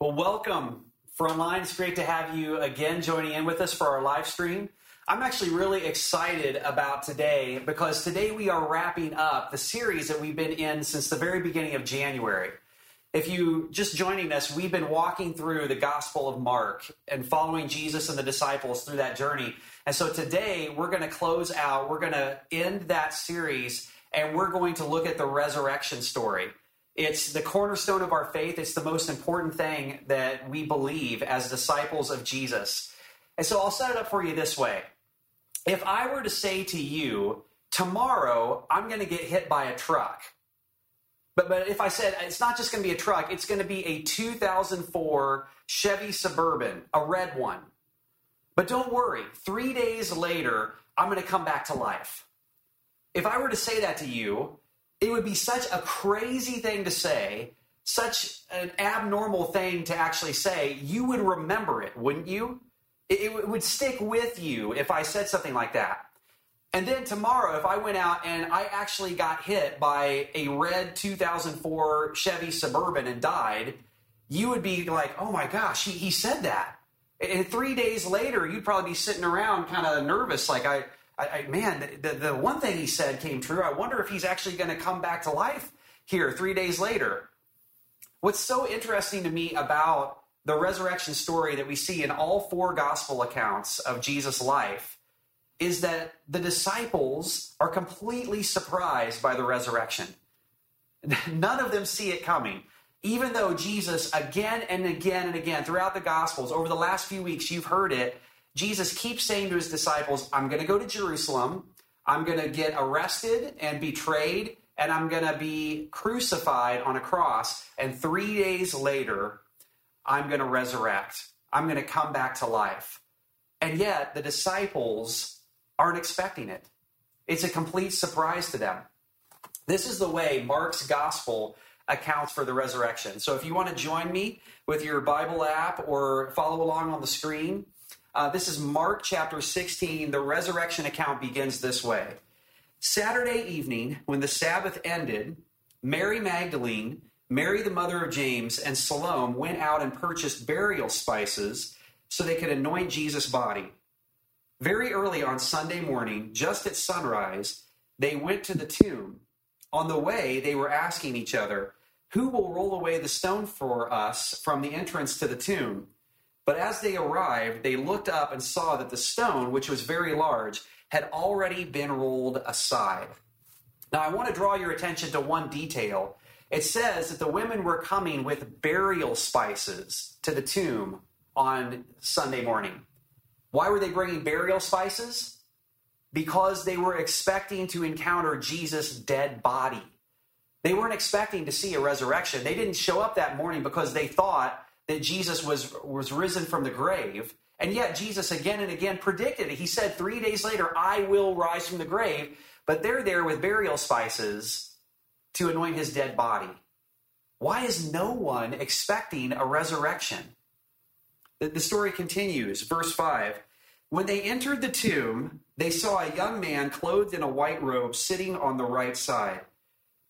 Well, welcome, Frontline. It's great to have you again joining in with us for our live stream. I'm actually really excited about today because today we are wrapping up the series that we've been in since the very beginning of January. If you just joining us, we've been walking through the Gospel of Mark and following Jesus and the disciples through that journey. And so today we're going to close out, we're going to end that series, and we're going to look at the resurrection story. It's the cornerstone of our faith. It's the most important thing that we believe as disciples of Jesus. And so I'll set it up for you this way. If I were to say to you, tomorrow I'm going to get hit by a truck, but, but if I said it's not just going to be a truck, it's going to be a 2004 Chevy Suburban, a red one. But don't worry, three days later, I'm going to come back to life. If I were to say that to you, it would be such a crazy thing to say, such an abnormal thing to actually say, you would remember it, wouldn't you? It, it, would stick with you if I said something like that. And then tomorrow, if I went out and I actually got hit by a red 2004 Chevy Suburban and died, you would be like, oh my gosh, he, he said that. And three days later, you'd probably be sitting around kind of nervous, like, I, I, I, man, the, the one thing he said came true. I wonder if he's actually going to come back to life here three days later. What's so interesting to me about the resurrection story that we see in all four gospel accounts of Jesus' life is that the disciples are completely surprised by the resurrection. None of them see it coming. Even though Jesus, again and again and again, throughout the Gospels, over the last few weeks, you've heard it, Jesus keeps saying to his disciples, I'm going to go to Jerusalem. I'm going to get arrested and betrayed, and I'm going to be crucified on a cross. And three days later, I'm going to resurrect. I'm going to come back to life. And yet, the disciples aren't expecting it. It's a complete surprise to them. This is the way Mark's gospel accounts for the resurrection. So if you want to join me with your Bible app or follow along on the screen, uh, this is Mark chapter 16. The resurrection account begins this way Saturday evening, when the Sabbath ended, Mary Magdalene, Mary the mother of James, and Salome went out and purchased burial spices so they could anoint Jesus' body. Very early on Sunday morning, just at sunrise, they went to the tomb. On the way, they were asking each other, Who will roll away the stone for us from the entrance to the tomb? But as they arrived, they looked up and saw that the stone, which was very large, had already been rolled aside. Now, I want to draw your attention to one detail. It says that the women were coming with burial spices to the tomb on Sunday morning. Why were they bringing burial spices? Because they were expecting to encounter Jesus' dead body. They weren't expecting to see a resurrection. They didn't show up that morning because they thought that Jesus was, was risen from the grave. And yet, Jesus again and again predicted it. He said, Three days later, I will rise from the grave. But they're there with burial spices to anoint his dead body. Why is no one expecting a resurrection? The, the story continues. Verse 5 When they entered the tomb, they saw a young man clothed in a white robe sitting on the right side.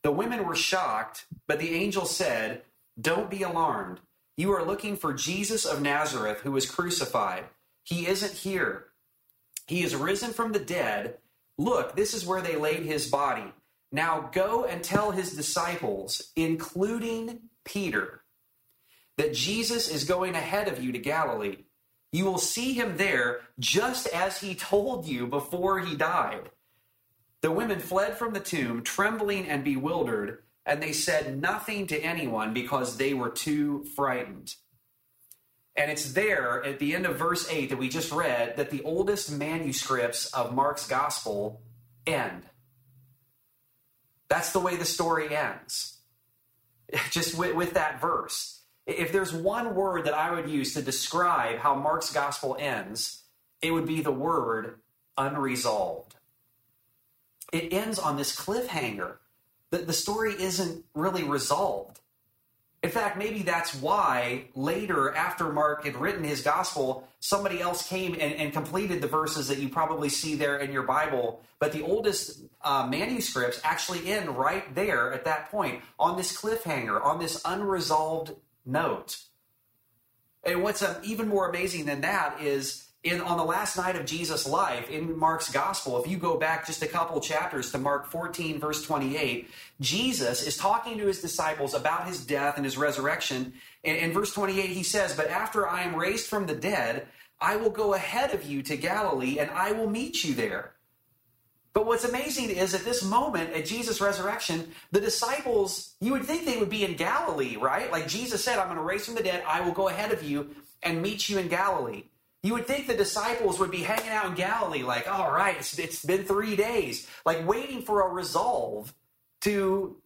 The women were shocked, but the angel said, Don't be alarmed. You are looking for Jesus of Nazareth who was crucified. He isn't here. He is risen from the dead. Look, this is where they laid his body. Now go and tell his disciples, including Peter, that Jesus is going ahead of you to Galilee. You will see him there just as he told you before he died. The women fled from the tomb, trembling and bewildered and they said nothing to anyone because they were too frightened. And it's there at the end of verse 8 that we just read that the oldest manuscripts of Mark's gospel end. That's the way the story ends. Just with, with, that verse. If there's one word that I would use to describe how Mark's gospel ends, it would be the word unresolved. It ends on this cliffhanger the, the story isn't really resolved. In fact, maybe that's why later, after Mark had written his gospel, somebody else came and, and completed the verses that you probably see there in your Bible. But the oldest uh, manuscripts actually end right there at that point on this cliffhanger, on this unresolved note. And what's uh, even more amazing than that is in on the last night of Jesus' life in Mark's gospel, if you go back just a couple chapters to Mark 14, verse 28, Jesus is talking to his disciples about his death and his resurrection. In, in verse 28, he says, But after I am raised from the dead, I will go ahead of you to Galilee and I will meet you there. But what's amazing is at this moment, at Jesus' resurrection, the disciples, you would think they would be in Galilee, right? Like Jesus said, I'm going to raise from the dead, I will go ahead of you and meet you in Galilee. You would think the disciples would be hanging out in Galilee, like, all right, it's, it's been three days, like waiting for a resolve to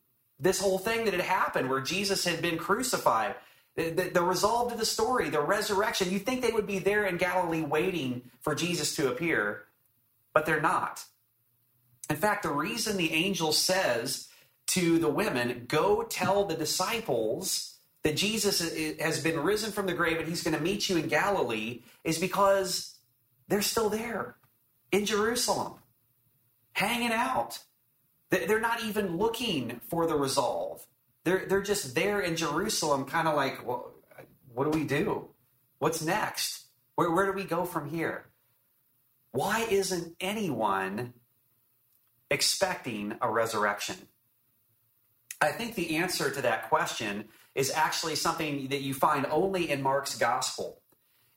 this whole thing that had happened where Jesus had been crucified. The, the, the, resolve to the story, the resurrection. You think they would be there in Galilee waiting for Jesus to appear, but they're not. In fact, the reason the angel says to the women, Go tell the disciples that Jesus has been risen from the grave and he's going to meet you in Galilee is because they're still there in Jerusalem, hanging out. They're not even looking for the resolve. They're, they're just there in Jerusalem, kind of like, well, what do we do? What's next? Where, where do we go from here? Why isn't anyone expecting a resurrection? I think the answer to that question is actually something that you find only in Mark's gospel.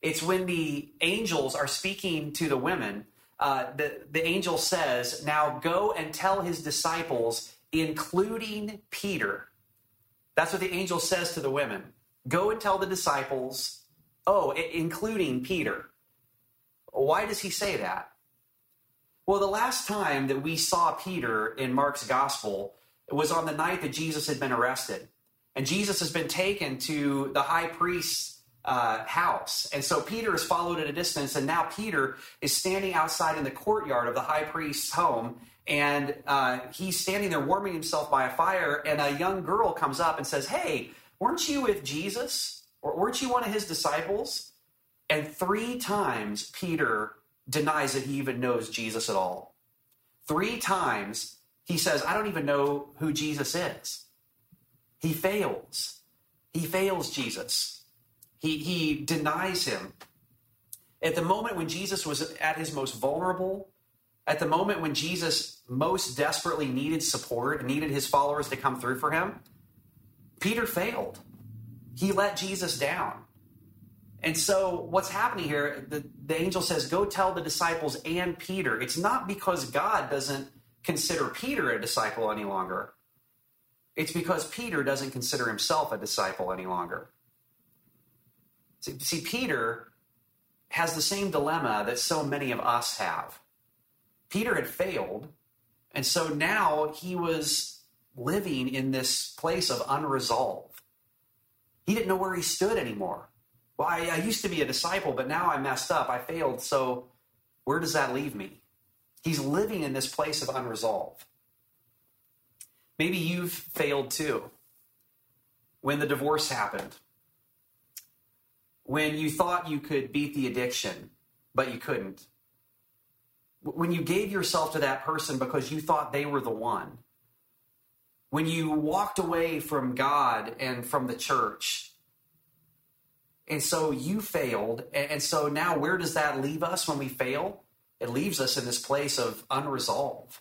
It's when the angels are speaking to the women, uh, the, the angel says, Now go and tell his disciples, including Peter. That's what the angel says to the women. Go and tell the disciples, oh, including Peter. Why does he say that? Well, the last time that we saw Peter in Mark's gospel was on the night that Jesus had been arrested. And Jesus has been taken to the high priest's uh, house. And so Peter is followed at a distance, and now Peter is standing outside in the courtyard of the high priest's home. And uh, he's standing there warming himself by a fire, and a young girl comes up and says, Hey, weren't you with Jesus? Or weren't you one of his disciples? And three times Peter denies that he even knows Jesus at all. Three times he says, I don't even know who Jesus is. He fails. He fails Jesus. He, he denies him. At the moment when Jesus was at his most vulnerable, at the moment when Jesus most desperately needed support needed his followers to come through for him, Peter failed. He let Jesus down. And so, what's happening here, the, the angel says, Go tell the disciples and Peter. It's not because God doesn't consider Peter a disciple any longer. It's because Peter doesn't consider himself a disciple any longer. See, see, Peter has the same dilemma that so many of us have. Peter had failed, and so now he was living in this place of unresolved. He didn't know where he stood anymore. Well, I, I used to be a disciple, but now I messed up. I failed. So where does that leave me? He's living in this place of unresolved. Maybe you've failed too. When the divorce happened, when you thought you could beat the addiction, but you couldn't. When you gave yourself to that person because you thought they were the one. When you walked away from God and from the church. And so you failed. And so now, where does that leave us when we fail? It leaves us in this place of unresolved.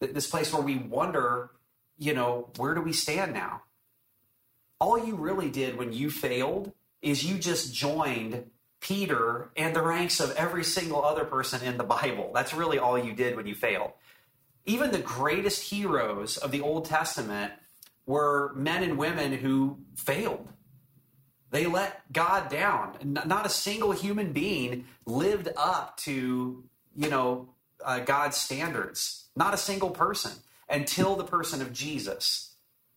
This place where we wonder you know, where do we stand now? All you really did when you failed is you just joined Peter and the ranks of every single other person in the Bible. That's really all you did when you failed. Even the greatest heroes of the Old Testament were men and women who failed. They let God down. Not a single human being lived up to, you know, uh, God's standards. Not a single person until the person of Jesus.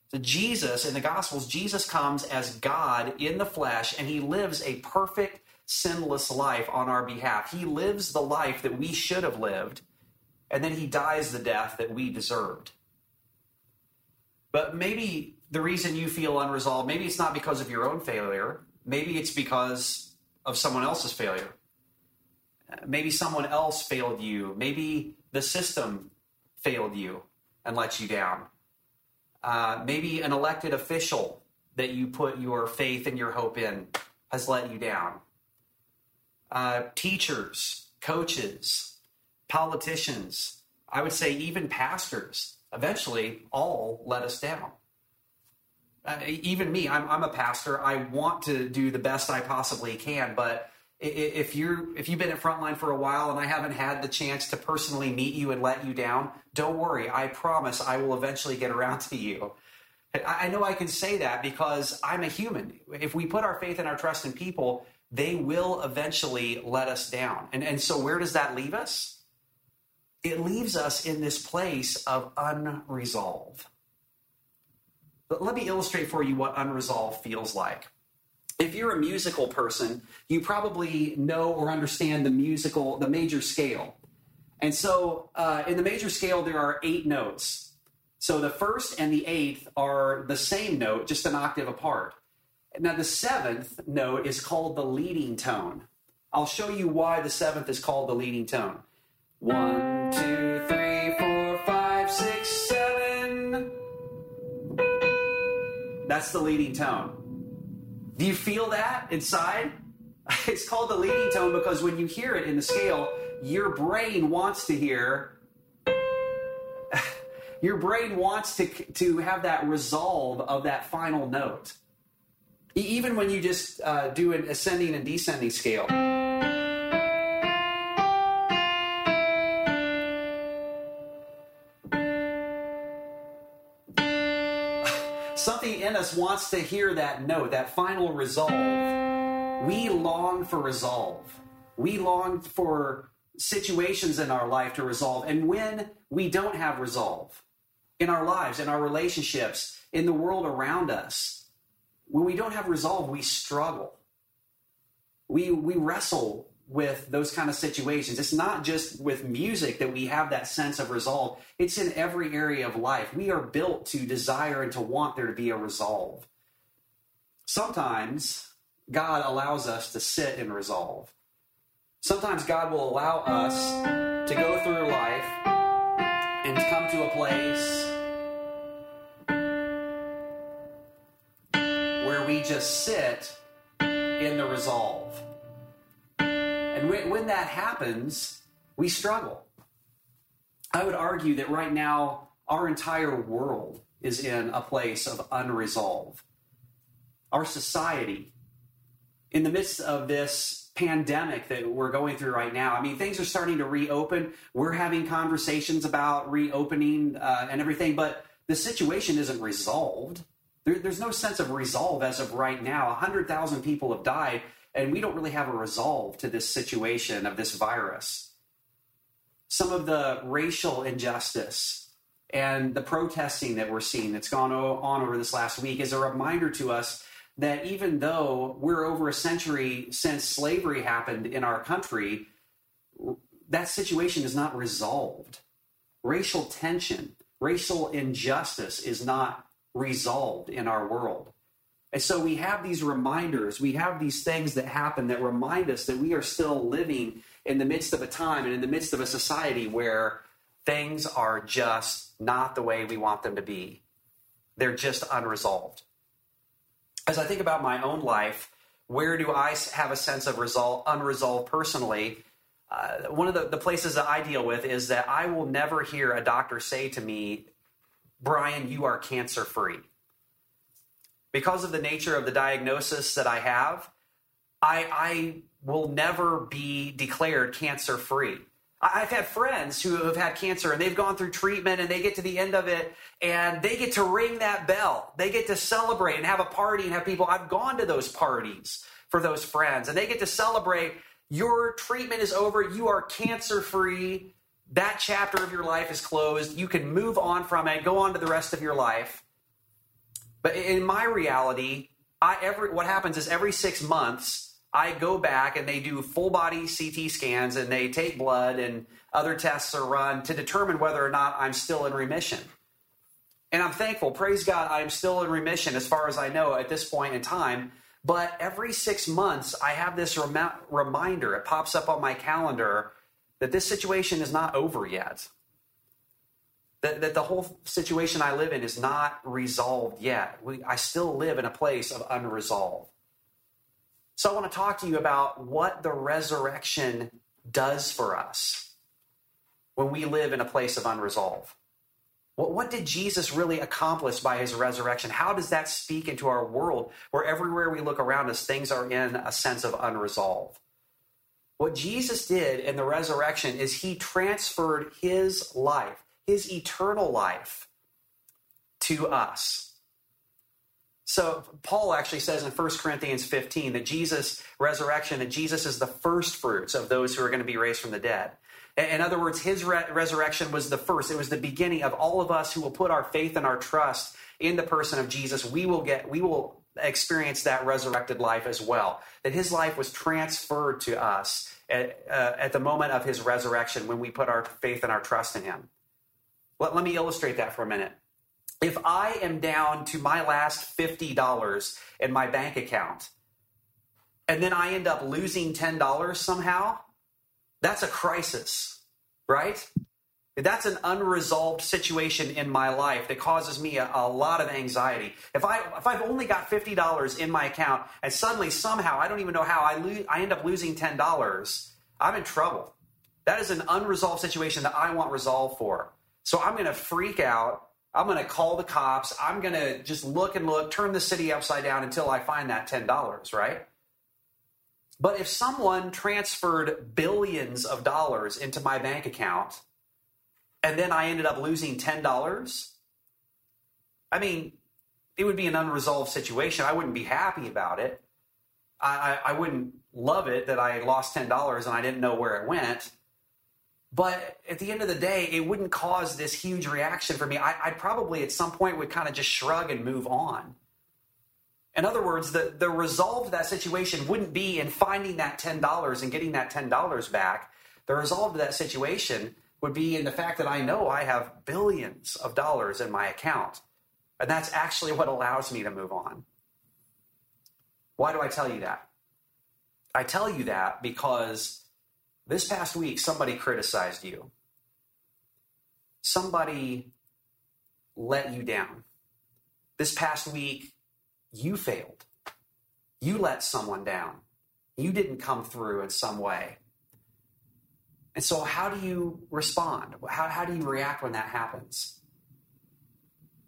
So, Jesus, in the Gospels, Jesus comes as God in the flesh, and he lives a perfect, sinless life on our behalf. He lives the life that we should have lived, and then he dies the death that we deserved. But maybe the reason you feel unresolved, maybe it's not because of your own failure, maybe it's because of someone else's failure. Maybe someone else failed you. Maybe the system failed you and let you down. Uh, maybe an elected official that you put your faith and your hope in has let you down. Uh, teachers, coaches, politicians, I would say even pastors, eventually all let us down. Uh, even me, I'm, I'm a pastor. I want to do the best I possibly can, but if you're if you've been at frontline for a while and I haven't had the chance to personally meet you and let you down, don't worry. I promise I will eventually get around to you. I know I can say that because I'm a human. If we put our faith and our trust in people, they will eventually let us down. And, and so, where does that leave us? It leaves us in this place of unresolved. But let me illustrate for you what unresolved feels like. If you're a musical person, you probably know or understand the musical, the major scale. And so, uh, in the major scale, there are eight notes so the first and the eighth are the same note, just an octave apart. Now, the seventh note is called the leading tone. I'll show you why the seventh is called the leading tone. One, two, three, four, five, six, seven. That's the leading tone. Do you feel that inside? It's called the leading tone because when you hear it in the scale, your brain wants to hear your brain wants to, to have that resolve of that final note. Even when you just uh, do an ascending and descending scale. Us wants to hear that note, that final resolve. We long for resolve. We long for situations in our life to resolve. And when we don't have resolve, in our lives, in our relationships, in the world around us. When we don't have resolve, we struggle. We, we wrestle with those kind of situations. It's not just with music that we have that sense of resolve, it's in every area of life. We are built to desire and to want there to be a resolve. Sometimes God allows us to sit and resolve. Sometimes God will allow us to go through life and come to a place where we just sit in the resolve. And when, when that happens, we struggle. I would argue that right now, our entire world is in a place of unresolved. Our society, in the midst of this pandemic that we're going through right now, I mean, things are starting to reopen. We're having conversations about reopening uh, and everything, but the situation isn't resolved. There, there's no sense of resolve as of right now. 100,000 people have died, and we don't really have a resolve to this situation of this virus. Some of the racial injustice and the protesting that we're seeing that's gone on over this last week is a reminder to us that even though we're over a century since slavery happened in our country, that situation is not resolved. Racial tension, racial injustice is not resolved in our world. And so we have these reminders, we have these things that happen that remind us that we are still living in the midst of a time and in the midst of a society where things are just not the way we want them to be. They're just unresolved. As I think about my own life, where do I have a sense of result, unresolved personally? Uh, one of the, the places that I deal with is that I will never hear a doctor say to me, Brian, you are cancer free. Because of the nature of the diagnosis that I have, I, I will never be declared cancer free. I've had friends who have had cancer and they've gone through treatment and they get to the end of it and they get to ring that bell. They get to celebrate and have a party and have people. I've gone to those parties for those friends and they get to celebrate. Your treatment is over. You are cancer free that chapter of your life is closed. You can move on from it, go on to the rest of your life. But in my reality, I every what happens is every six months I go back and they do full body CT scans and they take blood and other tests are run to determine whether or not I'm still in remission. And I'm thankful, praise God, I'm still in remission as far as I know at this point in time. But every six months, I have this rem- reminder. It pops up on my calendar that this situation is not over yet. That, that the whole situation I live in is not resolved yet. We, I still live in a place of unresolved. So I want to talk to you about what the resurrection does for us when we live in a place of unresolved. What, what did Jesus really accomplish by his resurrection? How does that speak into our world where everywhere we look around us, things are in a sense of unresolved? What Jesus did in the resurrection is he transferred his life, his eternal life, to us. So Paul actually says in 1 Corinthians 15 that Jesus' resurrection, that Jesus is the first fruits of those who are going to be raised from the dead. In other words, his re- resurrection was the first. It was the beginning of all of us who will put our faith and our trust in the person of Jesus. We will get, we will experience that resurrected life as well. That his life was transferred to us at, uh, at the moment of his resurrection when we put our faith and our trust in him. Let, let me illustrate that for a minute. If I am down to my last $50 in my bank account, and then I end up losing $10 somehow, that's a crisis, right? That's an unresolved situation in my life that causes me a, a, lot of anxiety. If I if I've only got fifty dollars in my account and suddenly somehow I don't even know how I lose I end up losing ten dollars, I'm in trouble. That is an unresolved situation that I want resolved for. So I'm going to freak out. I'm going to call the cops. I'm going to just look and look, turn the city upside down until I find that ten dollars. Right? But if someone transferred billions of dollars into my bank account and then I ended up losing $10, I mean, it would be an unresolved situation. I wouldn't be happy about it. I, I, I wouldn't love it that I lost $10 and I didn't know where it went. But at the end of the day, it wouldn't cause this huge reaction for me. I, I probably at some point would kind of just shrug and move on. In other words, the, the resolve of that situation wouldn't be in finding that $10 and getting that $10 back. The resolve of that situation would be in the fact that I know I have billions of dollars in my account. And that's actually what allows me to move on. Why do I tell you that? I tell you that because this past week somebody criticized you. Somebody let you down. This past week, you failed. You let someone down. You didn't come through in some way. And so, how do you respond? How, how do you react when that happens?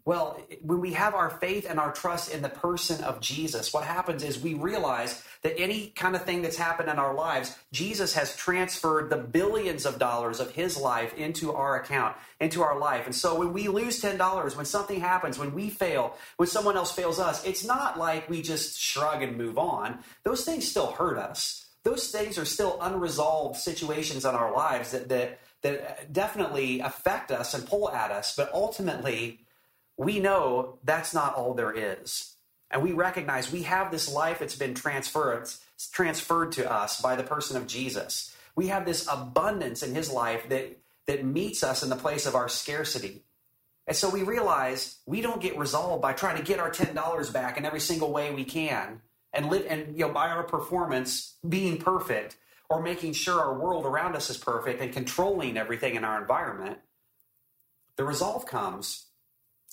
Well, when we have our faith and our trust in the person of Jesus, what happens is we realize that any kind of thing that's happened in our lives, Jesus has transferred the billions of dollars of his life into our account, into our life. And so when we lose $10, when something happens, when we fail, when someone else fails us, it's not like we just shrug and move on. Those things still hurt us. Those things are still unresolved situations in our lives that, that, that definitely affect us and pull at us. But ultimately, we know that's not all there is. And we recognize we have this life that's been transferred, transferred to us by the person of Jesus. We have this abundance in his life that, that meets us in the place of our scarcity. And so we realize we don't get resolved by trying to get our $10 back in every single way we can and live and you know by our performance being perfect or making sure our world around us is perfect and controlling everything in our environment. The resolve comes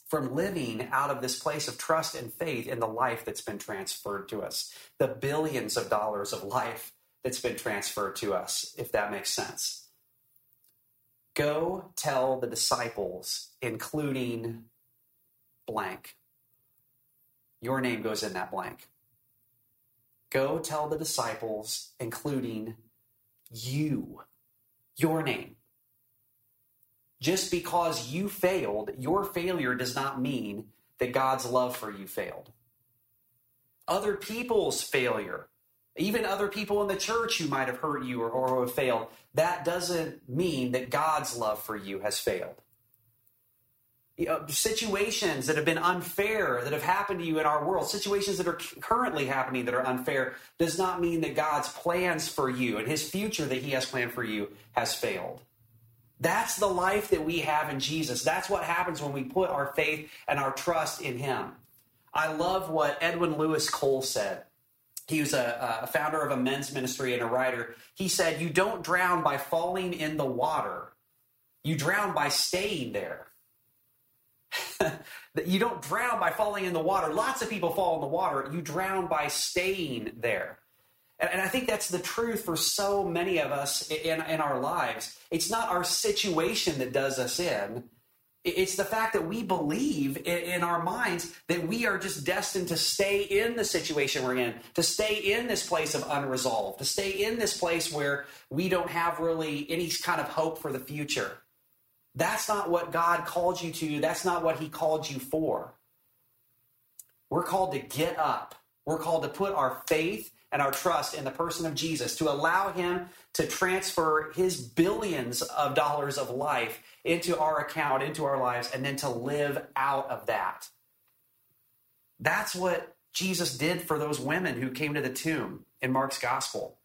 from living out of this place of trust and faith in the life that's been transferred to us, the billions of dollars of life that's been transferred to us, if that makes sense. Go tell the disciples, including blank. Your name goes in that blank. Go tell the disciples, including you, your name. Just because you failed, your failure does not mean that God's love for you failed. Other people's failure, even other people in the church who might have hurt you or, or have failed, that doesn't mean that God's love for you has failed. You know, situations that have been unfair that have happened to you in our world, situations that are currently happening that are unfair, does not mean that God's plans for you and his future that he has planned for you has failed. That's the life that we have in Jesus. That's what happens when we put our faith and our trust in Him. I love what Edwin Lewis Cole said. He was a, a, founder of a men's ministry and a writer. He said, You don't drown by falling in the water, you drown by staying there. you don't drown by falling in the water. Lots of people fall in the water. You drown by staying there. And, and I think that's the truth for so many of us in, in our lives. It's not our situation that does us in. It's the fact that we believe in, our minds that we are just destined to stay in the situation we're in, to stay in this place of unresolved, to stay in this place where we don't have really any kind of hope for the future. That's not what God called you to. That's not what He called you for. We're called to get up. We're called to put our faith and our trust in the person of Jesus, to allow Him to transfer His billions of dollars of life into our account, into our lives, and then to live out of that. That's what Jesus did for those women who came to the tomb in Mark's gospel.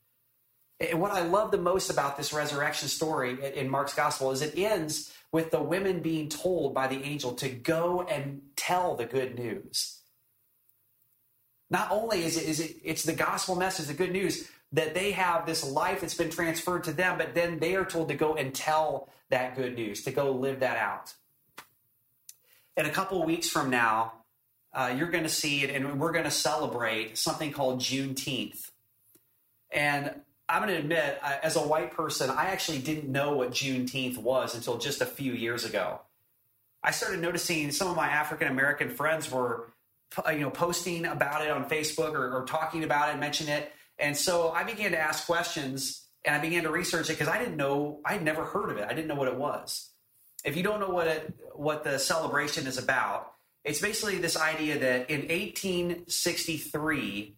And what I love the most about this resurrection story in Mark's gospel is it ends with the women being told by the angel to go and tell the good news. Not only is it, is it it's the gospel message, the good news that they have this life that's been transferred to them, but then they are told to go and tell that good news, to go live that out. In a couple weeks from now, uh, you're going to see it, and we're going to celebrate something called Juneteenth. And I'm going to admit, as a white person, I actually didn't know what Juneteenth was until just a few years ago. I started noticing some of my African American friends were you know, posting about it on Facebook or, or talking about it, mention it. And so I began to ask questions and I began to research it because I didn't know, I'd never heard of it. I didn't know what it was. If you don't know what it, what the celebration is about, it's basically this idea that in 1863,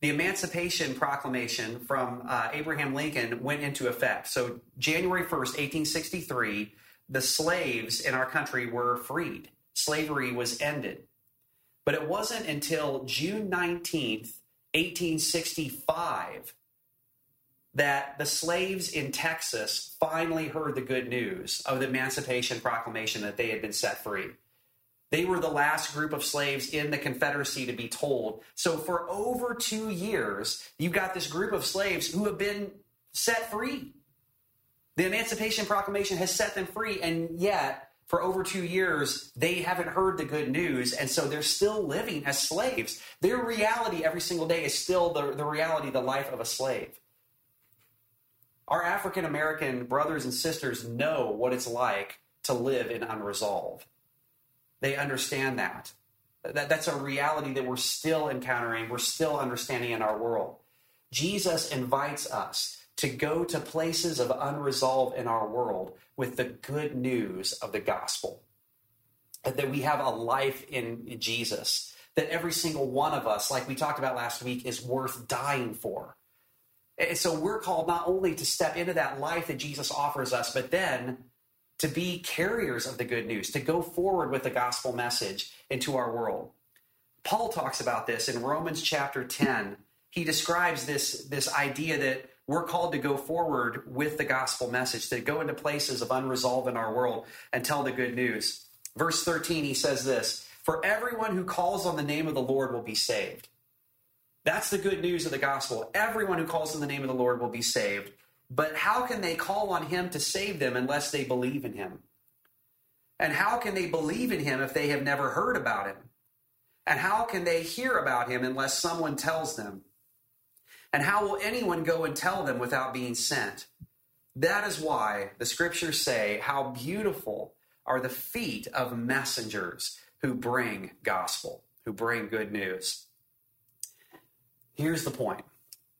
the Emancipation Proclamation from uh, Abraham Lincoln went into effect. So January 1st, 1863, the slaves in our country were freed. Slavery was ended. But it wasn't until June 19th, 1865, that the slaves in Texas finally heard the good news of the Emancipation Proclamation that they had been set free. They were the last group of slaves in the Confederacy to be told. So, for over two years, you've got this group of slaves who have been set free. The Emancipation Proclamation has set them free, and yet for over two years, they haven't heard the good news, and so they're still living as slaves. Their reality every single day is still the, the reality, the life of a slave. Our African American brothers and sisters know what it's like to live in unresolved. They understand that. that. That's a reality that we're still encountering, we're still understanding in our world. Jesus invites us to go to places of unresolved in our world with the good news of the gospel. That we have a life in Jesus, that every single one of us, like we talked about last week, is worth dying for. And so we're called not only to step into that life that Jesus offers us, but then to be carriers of the good news, to go forward with the gospel message into our world. Paul talks about this in Romans chapter 10. He describes this, this idea that we're called to go forward with the gospel message, to go into places of unresolved in our world and tell the good news. Verse 13, he says this For everyone who calls on the name of the Lord will be saved. That's the good news of the gospel. Everyone who calls on the name of the Lord will be saved. But how can they call on him to save them unless they believe in him? And how can they believe in him if they have never heard about him? And how can they hear about him unless someone tells them? And how will anyone go and tell them without being sent? That is why the scriptures say, How beautiful are the feet of messengers who bring gospel, who bring good news. Here's the point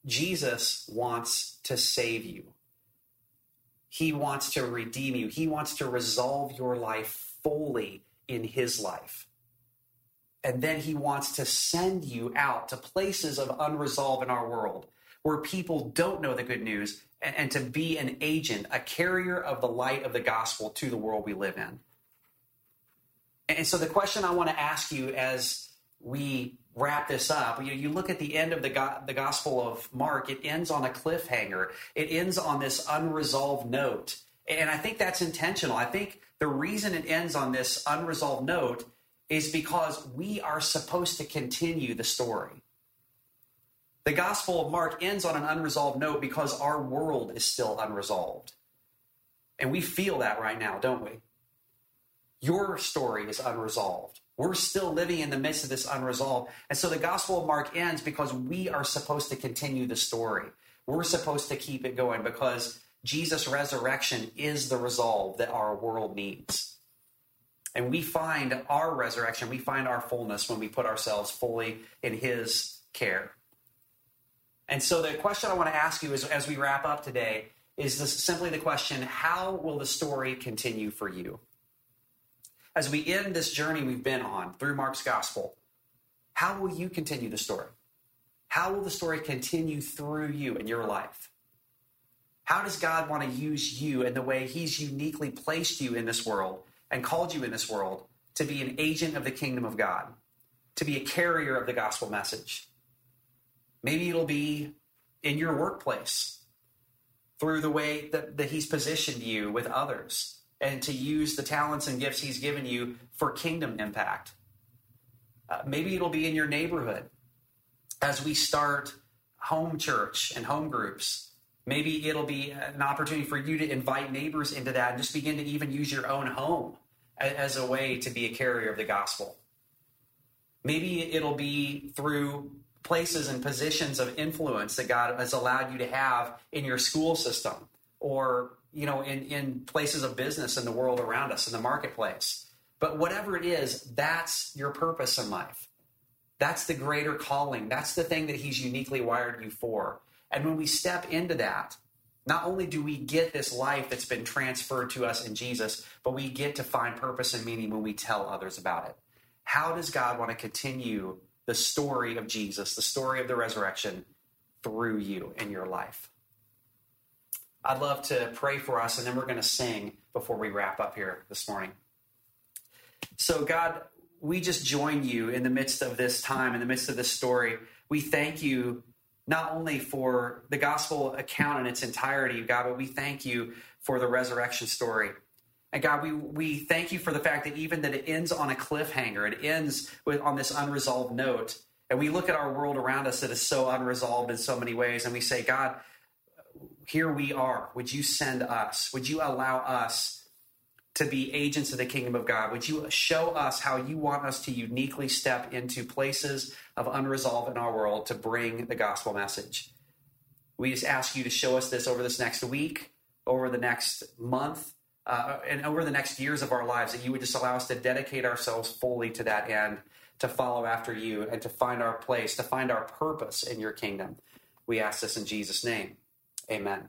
Jesus wants to save you, He wants to redeem you, He wants to resolve your life fully in His life. And then he wants to send you out to places of unresolved in our world where people don't know the good news and, and, to be an agent, a carrier of the light of the gospel to the world we live in. And so the question I want to ask you as we wrap this up, you, you look at the end of the, go- the Gospel of Mark, it ends on a cliffhanger. It ends on this unresolved note. And I think that's intentional. I think the reason it ends on this unresolved note is because we are supposed to continue the story. The Gospel of Mark ends on an unresolved note because our world is still unresolved. And we feel that right now, don't we? Your story is unresolved. We're still living in the midst of this unresolved. And so the Gospel of Mark ends because we are supposed to continue the story. We're supposed to keep it going because Jesus' resurrection is the resolve that our world needs. And we find our resurrection, we find our fullness when we put ourselves fully in His care. And so the question I want to ask you is, as we wrap up today is this simply the question how will the story continue for you? As we end this journey we've been on through Mark's gospel, how will you continue the story? How will the story continue through you in your life? How does God want to use you in the way He's uniquely placed you in this world and called you in this world to be an agent of the kingdom of God, to be a carrier of the gospel message? Maybe it'll be in your workplace through the way that, that He's positioned you with others and to use the talents and gifts He's given you for kingdom impact. Uh, maybe it'll be in your neighborhood as we start home church and home groups. Maybe it'll be an opportunity for you to invite neighbors into that and just begin to even use your own home as a way to be a carrier of the gospel. Maybe it'll be through places and positions of influence that God has allowed you to have in your school system or you know in, in places of business in the world around us in the marketplace. But whatever it is that's your purpose in life. That's the greater calling. That's the thing that he's uniquely wired you for and when we step into that not only do we get this life that's been transferred to us in jesus but we get to find purpose and meaning when we tell others about it how does god want to continue the story of Jesus, the story of the resurrection through you in your life. I'd love to pray for us, and then we're going to sing before we wrap up here this morning. So, God, we just join you in the midst of this time, in the midst of this story. We thank you not only for the gospel account in its entirety, God, but we thank you for the resurrection story. And God, we, we thank you for the fact that even that it ends on a cliffhanger, it ends with on this unresolved note. And we look at our world around us that is so unresolved in so many ways, and we say, God, here we are. Would you send us? Would you allow us to be agents of the kingdom of God? Would you show us how you want us to uniquely step into places of unresolved in our world to bring the gospel message? We just ask you to show us this over this next week, over the next month, uh, and over the next years of our lives, that you would just allow us to dedicate ourselves fully to that end, to follow after you, and to find our place, to find our purpose in your kingdom. We ask this in Jesus' name. Amen.